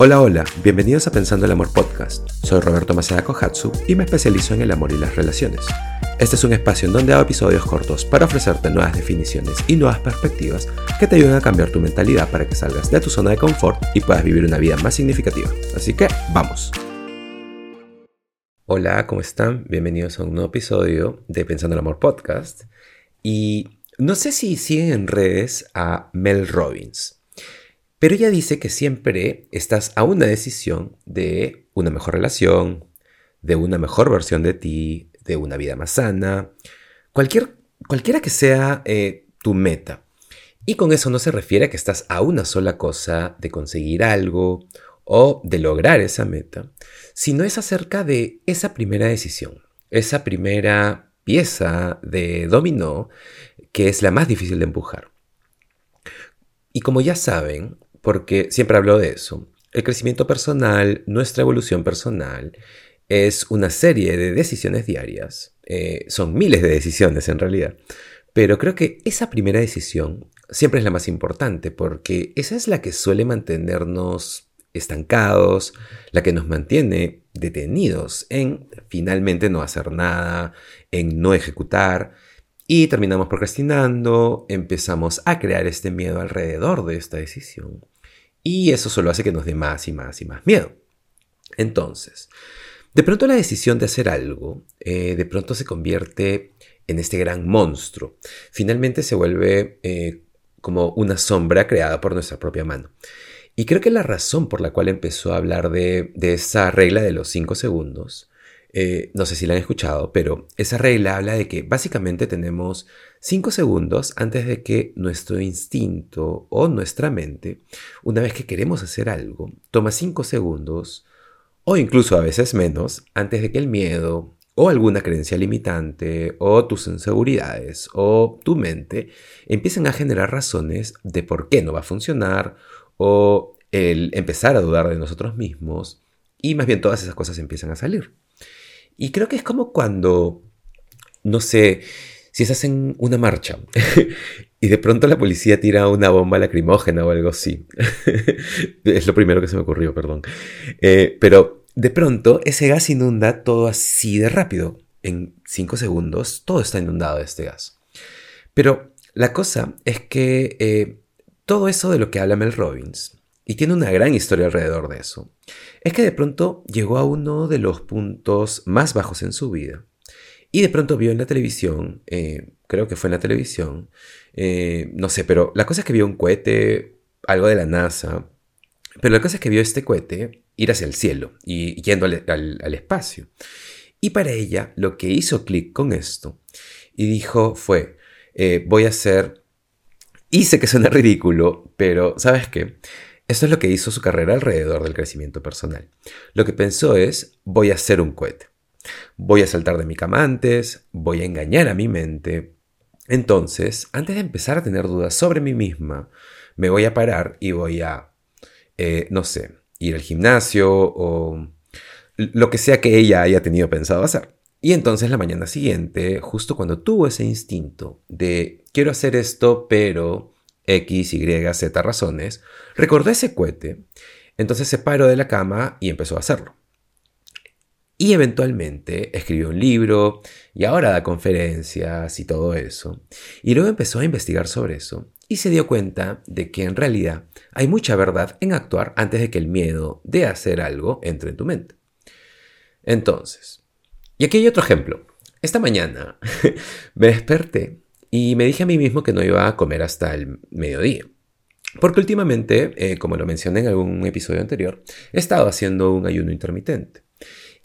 Hola, hola, bienvenidos a Pensando el Amor Podcast. Soy Roberto Maceda Kohatsu y me especializo en el amor y las relaciones. Este es un espacio en donde hago episodios cortos para ofrecerte nuevas definiciones y nuevas perspectivas que te ayuden a cambiar tu mentalidad para que salgas de tu zona de confort y puedas vivir una vida más significativa. Así que, vamos. Hola, ¿cómo están? Bienvenidos a un nuevo episodio de Pensando el Amor Podcast. Y no sé si siguen en redes a Mel Robbins. Pero ella dice que siempre estás a una decisión de una mejor relación, de una mejor versión de ti, de una vida más sana, cualquier, cualquiera que sea eh, tu meta. Y con eso no se refiere a que estás a una sola cosa de conseguir algo o de lograr esa meta, sino es acerca de esa primera decisión, esa primera pieza de dominó que es la más difícil de empujar. Y como ya saben, porque siempre hablo de eso. El crecimiento personal, nuestra evolución personal, es una serie de decisiones diarias. Eh, son miles de decisiones en realidad. Pero creo que esa primera decisión siempre es la más importante porque esa es la que suele mantenernos estancados, la que nos mantiene detenidos en finalmente no hacer nada, en no ejecutar. Y terminamos procrastinando, empezamos a crear este miedo alrededor de esta decisión. Y eso solo hace que nos dé más y más y más miedo. Entonces, de pronto la decisión de hacer algo, eh, de pronto se convierte en este gran monstruo. Finalmente se vuelve eh, como una sombra creada por nuestra propia mano. Y creo que la razón por la cual empezó a hablar de, esa regla de los 5 segundos eh, no sé si la han escuchado, pero esa regla habla de que básicamente tenemos 5 segundos antes de que nuestro instinto o nuestra mente, una vez que queremos hacer algo, toma 5 segundos o incluso a veces menos antes de que el miedo o alguna creencia limitante o tus inseguridades o tu mente empiecen a generar razones de por qué no va a funcionar o el empezar a dudar de nosotros mismos y más bien todas esas cosas empiezan a salir. Y creo que es como cuando, no sé, si estás en una marcha y de pronto la policía tira una bomba lacrimógena o algo así. es lo primero que se me ocurrió, perdón. Eh, pero de pronto ese gas inunda todo así de rápido. En cinco segundos todo está inundado de este gas. Pero la cosa es que eh, todo eso de lo que habla Mel Robbins, y tiene una gran historia alrededor de eso, es que de pronto llegó a uno de los puntos más bajos en su vida. Y de pronto vio en la televisión, eh, creo que fue en la televisión, eh, no sé, pero la cosa es que vio un cohete, algo de la NASA, pero la cosa es que vio este cohete ir hacia el cielo y yendo al, espacio. Y para ella lo que hizo clic con esto y dijo fue, eh, voy a hacer, hice que suene ridículo, pero ¿sabes qué? Esto es lo que hizo su carrera alrededor del crecimiento personal. Lo que pensó es, voy a hacer un cohete. Voy a saltar de mi cama antes, voy a engañar a mi mente. Entonces, antes de empezar a tener dudas sobre mí misma, me voy a parar y voy a, eh, no sé, ir al gimnasio o lo que sea que ella haya tenido pensado hacer. Y entonces la mañana siguiente, justo cuando tuvo ese instinto de quiero hacer esto, pero X, Y, Z razones, recordó ese cohete, entonces se paró de la cama y empezó a hacerlo. Y eventualmente escribió un libro y ahora da conferencias y todo eso. Y luego empezó a investigar sobre eso y se dio cuenta de que en realidad hay mucha verdad en actuar antes de que el miedo de hacer algo entre en tu mente. Entonces, y aquí hay otro ejemplo. Esta mañana me desperté y me dije a mí mismo que no iba a comer hasta el mediodía. Porque últimamente, eh, como lo mencioné en algún episodio anterior, he estado haciendo un ayuno intermitente.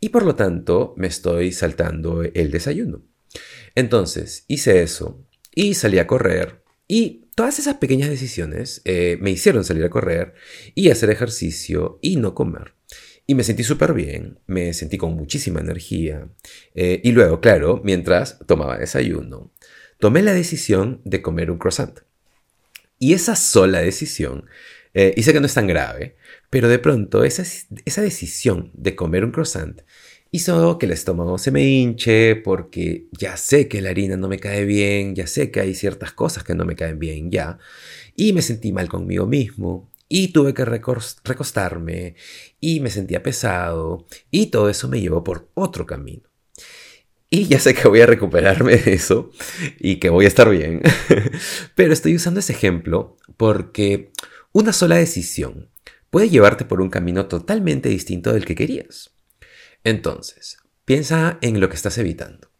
Y por lo tanto, me estoy saltando el desayuno. Entonces, hice eso y salí a correr. Y todas esas pequeñas decisiones eh, me hicieron salir a correr y hacer ejercicio y no comer. Y me sentí súper bien, me sentí con muchísima energía. Eh, y luego, claro, mientras tomaba desayuno, tomé la decisión de comer un croissant. Y esa sola decisión, eh, y sé que no es tan grave, pero de pronto esa, esa decisión de comer un croissant hizo que el estómago se me hinche porque ya sé que la harina no me cae bien, ya sé que hay ciertas cosas que no me caen bien ya, y me sentí mal conmigo mismo. y tuve que recostarme y me sentía pesado y todo eso me llevó por otro camino. Y ya sé que voy a recuperarme de eso y que voy a estar bien, pero estoy usando ese ejemplo porque una sola decisión puede llevarte por un camino totalmente distinto del que querías. Entonces, piensa en lo que estás evitando.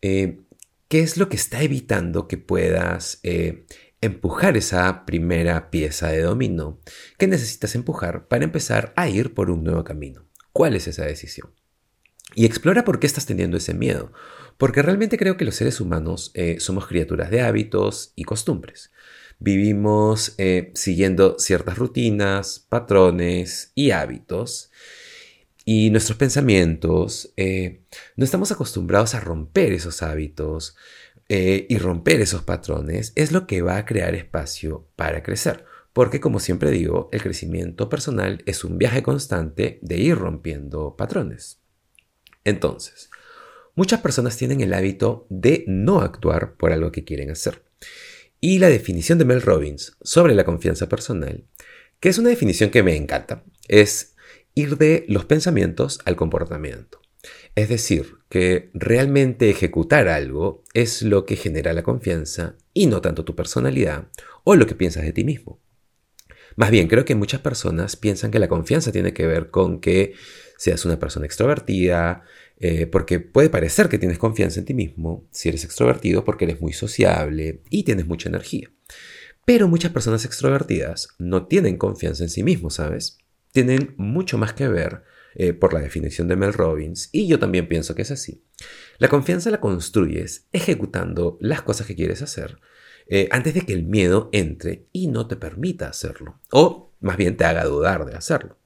Eh, ¿Qué es lo que está evitando que puedas eh, empujar esa primera pieza de dominó que necesitas empujar para empezar a ir por un nuevo camino? ¿Cuál es esa decisión? Y explora por qué estás teniendo ese miedo. Porque realmente creo que los seres humanos eh, somos criaturas de hábitos y costumbres. Vivimos eh, siguiendo ciertas rutinas, patrones y hábitos. Y nuestros pensamientos, eh, no estamos acostumbrados a romper esos hábitos y romper esos patrones es lo que va a crear espacio para crecer. Porque como siempre digo, el crecimiento personal es un viaje constante de ir rompiendo patrones. Entonces, muchas personas tienen el hábito de no actuar por algo que quieren hacer. Y la definición de Mel Robbins sobre la confianza personal, que es una definición que me encanta, es ir de los pensamientos al comportamiento. Es decir, que realmente ejecutar algo es lo que genera la confianza y no tanto tu personalidad o lo que piensas de ti mismo. Más bien, creo que muchas personas piensan que la confianza tiene que ver con que seas una persona extrovertida, eh, porque puede parecer que tienes confianza en ti mismo si eres extrovertido porque eres muy sociable y tienes mucha energía. Pero muchas personas extrovertidas no tienen confianza en sí mismos, ¿sabes? Tienen mucho más que ver eh, por la definición de Mel Robbins, y yo también pienso que es así. La confianza la construyes ejecutando las cosas que quieres hacer eh, antes de que el miedo entre y no te permita hacerlo, o más bien te haga dudar de hacerlo.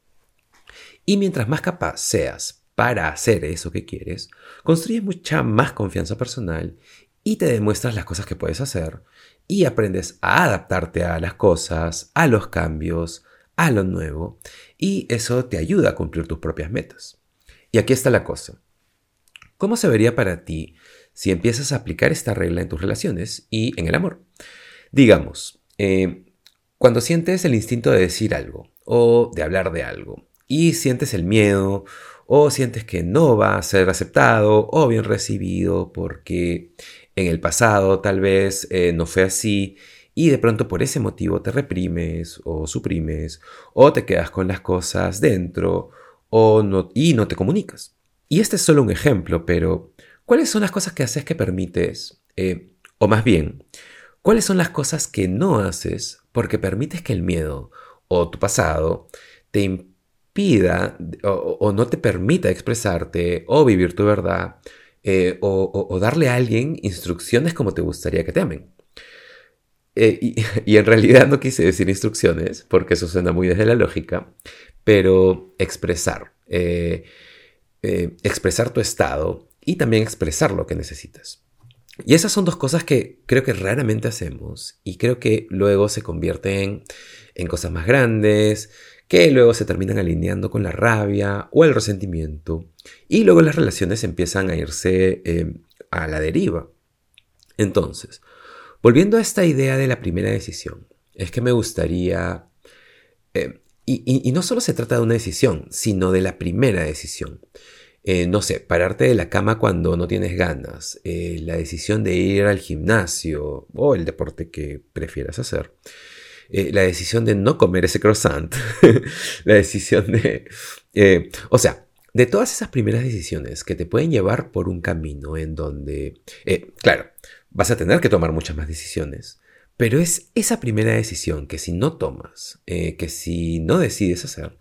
Y mientras más capaz seas para hacer eso que quieres, construyes mucha más confianza personal y te demuestras las cosas que puedes hacer y aprendes a adaptarte a las cosas, a los cambios, a lo nuevo y eso te ayuda a cumplir tus propias metas. Y aquí está la cosa. ¿Cómo se vería para ti si empiezas a aplicar esta regla en tus relaciones y en el amor. Digamos, eh, cuando sientes el instinto de decir algo o de hablar de algo y sientes el miedo o sientes que no va a ser aceptado o bien recibido porque en el pasado tal vez eh, no fue así y de pronto por ese motivo te reprimes o suprimes o te quedas con las cosas dentro o y no te comunicas. Y este es solo un ejemplo, pero ¿Cuáles son las cosas que haces que permites? Eh, o más bien, ¿cuáles son las cosas que no haces porque permites que el miedo o tu pasado te o, no te permita expresarte o vivir tu verdad eh, o, darle a alguien instrucciones como te gustaría que te amen? Eh, y, en realidad no quise decir instrucciones porque eso suena muy desde la lógica, pero expresar, expresar tu estado y también expresar lo que necesitas. Y esas son dos cosas que creo que raramente hacemos y creo que luego se convierten en cosas más grandes, que luego se terminan alineando con la rabia o el resentimiento y luego las relaciones empiezan a irse eh, a la deriva. Entonces, volviendo a esta idea de la primera decisión, es que me gustaría, eh, y no solo se trata de una decisión, sino de la primera decisión. Eh, no sé, pararte de la cama cuando no tienes ganas, la decisión de ir al gimnasio o el deporte que prefieras hacer, eh, la decisión de no comer ese croissant, la decisión de... o sea, de todas esas primeras decisiones que te pueden llevar por un camino en donde, claro, vas a tener que tomar muchas más decisiones, pero es esa primera decisión que si no tomas, que si no decides hacer,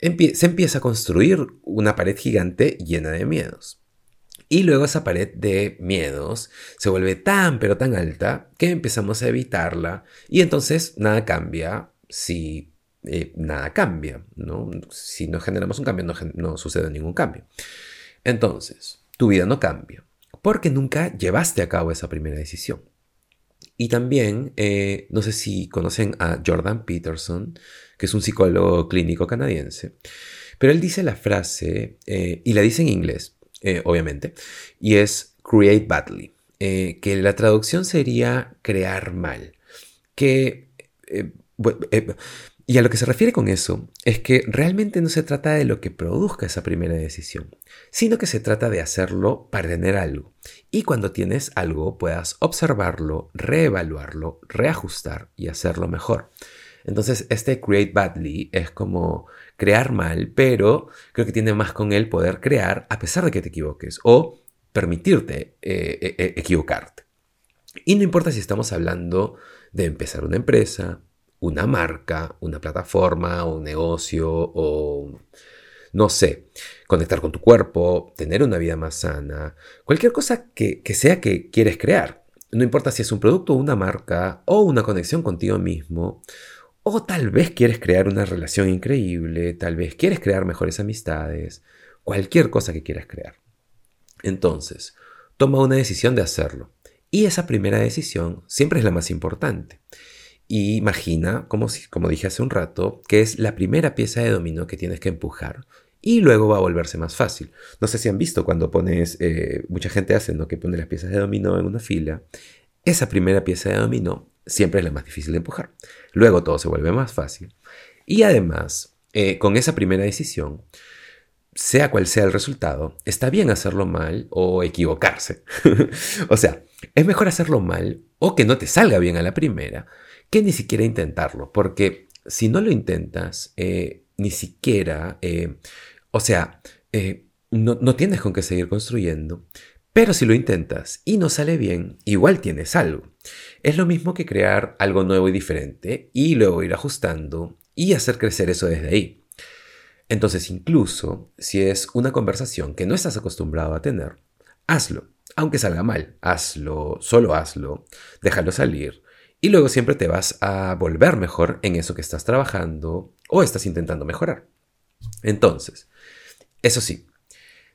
se empieza a construir una pared gigante llena de miedos. Y luego esa pared de miedos se vuelve tan pero tan alta que empezamos a evitarla y entonces nada cambia si eh, nada cambia. ¿no? Si no generamos un cambio no, no sucede ningún cambio. Entonces, tu vida no cambia porque nunca llevaste a cabo esa primera decisión. Y también, eh, no sé si conocen a Jordan Peterson, que es un psicólogo clínico canadiense, pero él dice la frase, eh, y la dice en inglés, eh, obviamente, y es create badly, que la traducción sería crear mal, que eh, y a lo que se refiere con eso es que realmente no se trata de lo que produzca esa primera decisión, sino que se trata de hacerlo para tener algo. Y cuando tienes algo puedas observarlo, reevaluarlo, reajustar y hacerlo mejor. Entonces, este create badly es como crear mal, pero creo que tiene más con el poder crear a pesar de que te equivoques o permitirte eh, eh, eh, equivocarte. Y no importa si estamos hablando de empezar una empresa, una marca, una plataforma, un negocio o, no sé, conectar con tu cuerpo, tener una vida más sana, cualquier cosa que, que sea que quieres crear. No importa si es un producto una marca o una conexión contigo mismo o tal vez quieres crear una relación increíble, tal vez quieres crear mejores amistades, cualquier cosa que quieras crear. Entonces, toma una decisión de hacerlo. Y esa primera decisión siempre es la más importante. Y imagina, como, como dije hace un rato, que es la primera pieza de dominó que tienes que empujar. Y luego va a volverse más fácil. No sé si han visto cuando pones, eh, mucha gente hace, ¿no? Que pone las piezas de dominó en una fila. Esa primera pieza de dominó siempre es la más difícil de empujar. Luego todo se vuelve más fácil. Y además, eh, con esa primera decisión, sea cual sea el resultado, está bien hacerlo mal o equivocarse. o sea, es mejor hacerlo mal o que no te salga bien a la primera que ni siquiera intentarlo, porque si no lo intentas, eh, ni siquiera, eh, o sea, no, no tienes con qué seguir construyendo, pero si lo intentas y no sale bien, igual tienes algo. Es lo mismo que crear algo nuevo y diferente y luego ir ajustando y hacer crecer eso desde ahí. Entonces, incluso si es una conversación que no estás acostumbrado a tener, hazlo. Aunque salga mal, hazlo, solo hazlo, déjalo salir y luego siempre te vas a volver mejor en eso que estás trabajando o estás intentando mejorar. Entonces, eso sí,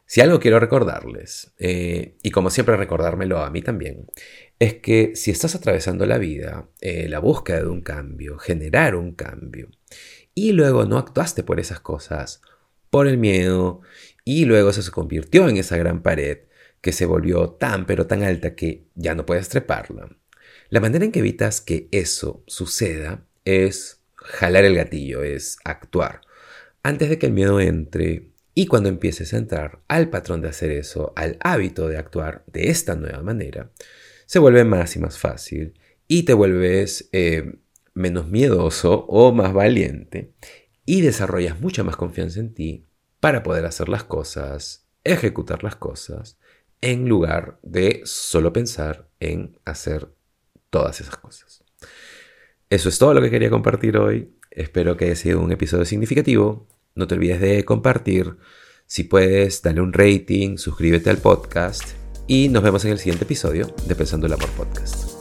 si algo quiero recordarles, eh, y como siempre recordármelo a mí también, es que si estás atravesando la vida, eh, la búsqueda de un cambio, generar un cambio, y luego no actuaste por esas cosas, por el miedo, y luego se convirtió en esa gran pared que se volvió tan pero tan alta que ya no puedes treparla. La manera en que evitas que eso suceda es jalar el gatillo, es actuar. Antes de que el miedo entre, y cuando empieces a entrar al patrón de hacer eso, al hábito de actuar de esta nueva manera, se vuelve más y más fácil y te vuelves eh, menos miedoso o más valiente y desarrollas mucha más confianza en ti para poder hacer las cosas, ejecutar las cosas, en lugar de solo pensar en hacer todas esas cosas. Eso es todo lo que quería compartir hoy. Espero que haya sido un episodio significativo no te olvides de compartir. Si puedes, dale un rating, suscríbete al podcast y nos vemos en el siguiente episodio de Pensando el Amor Podcast.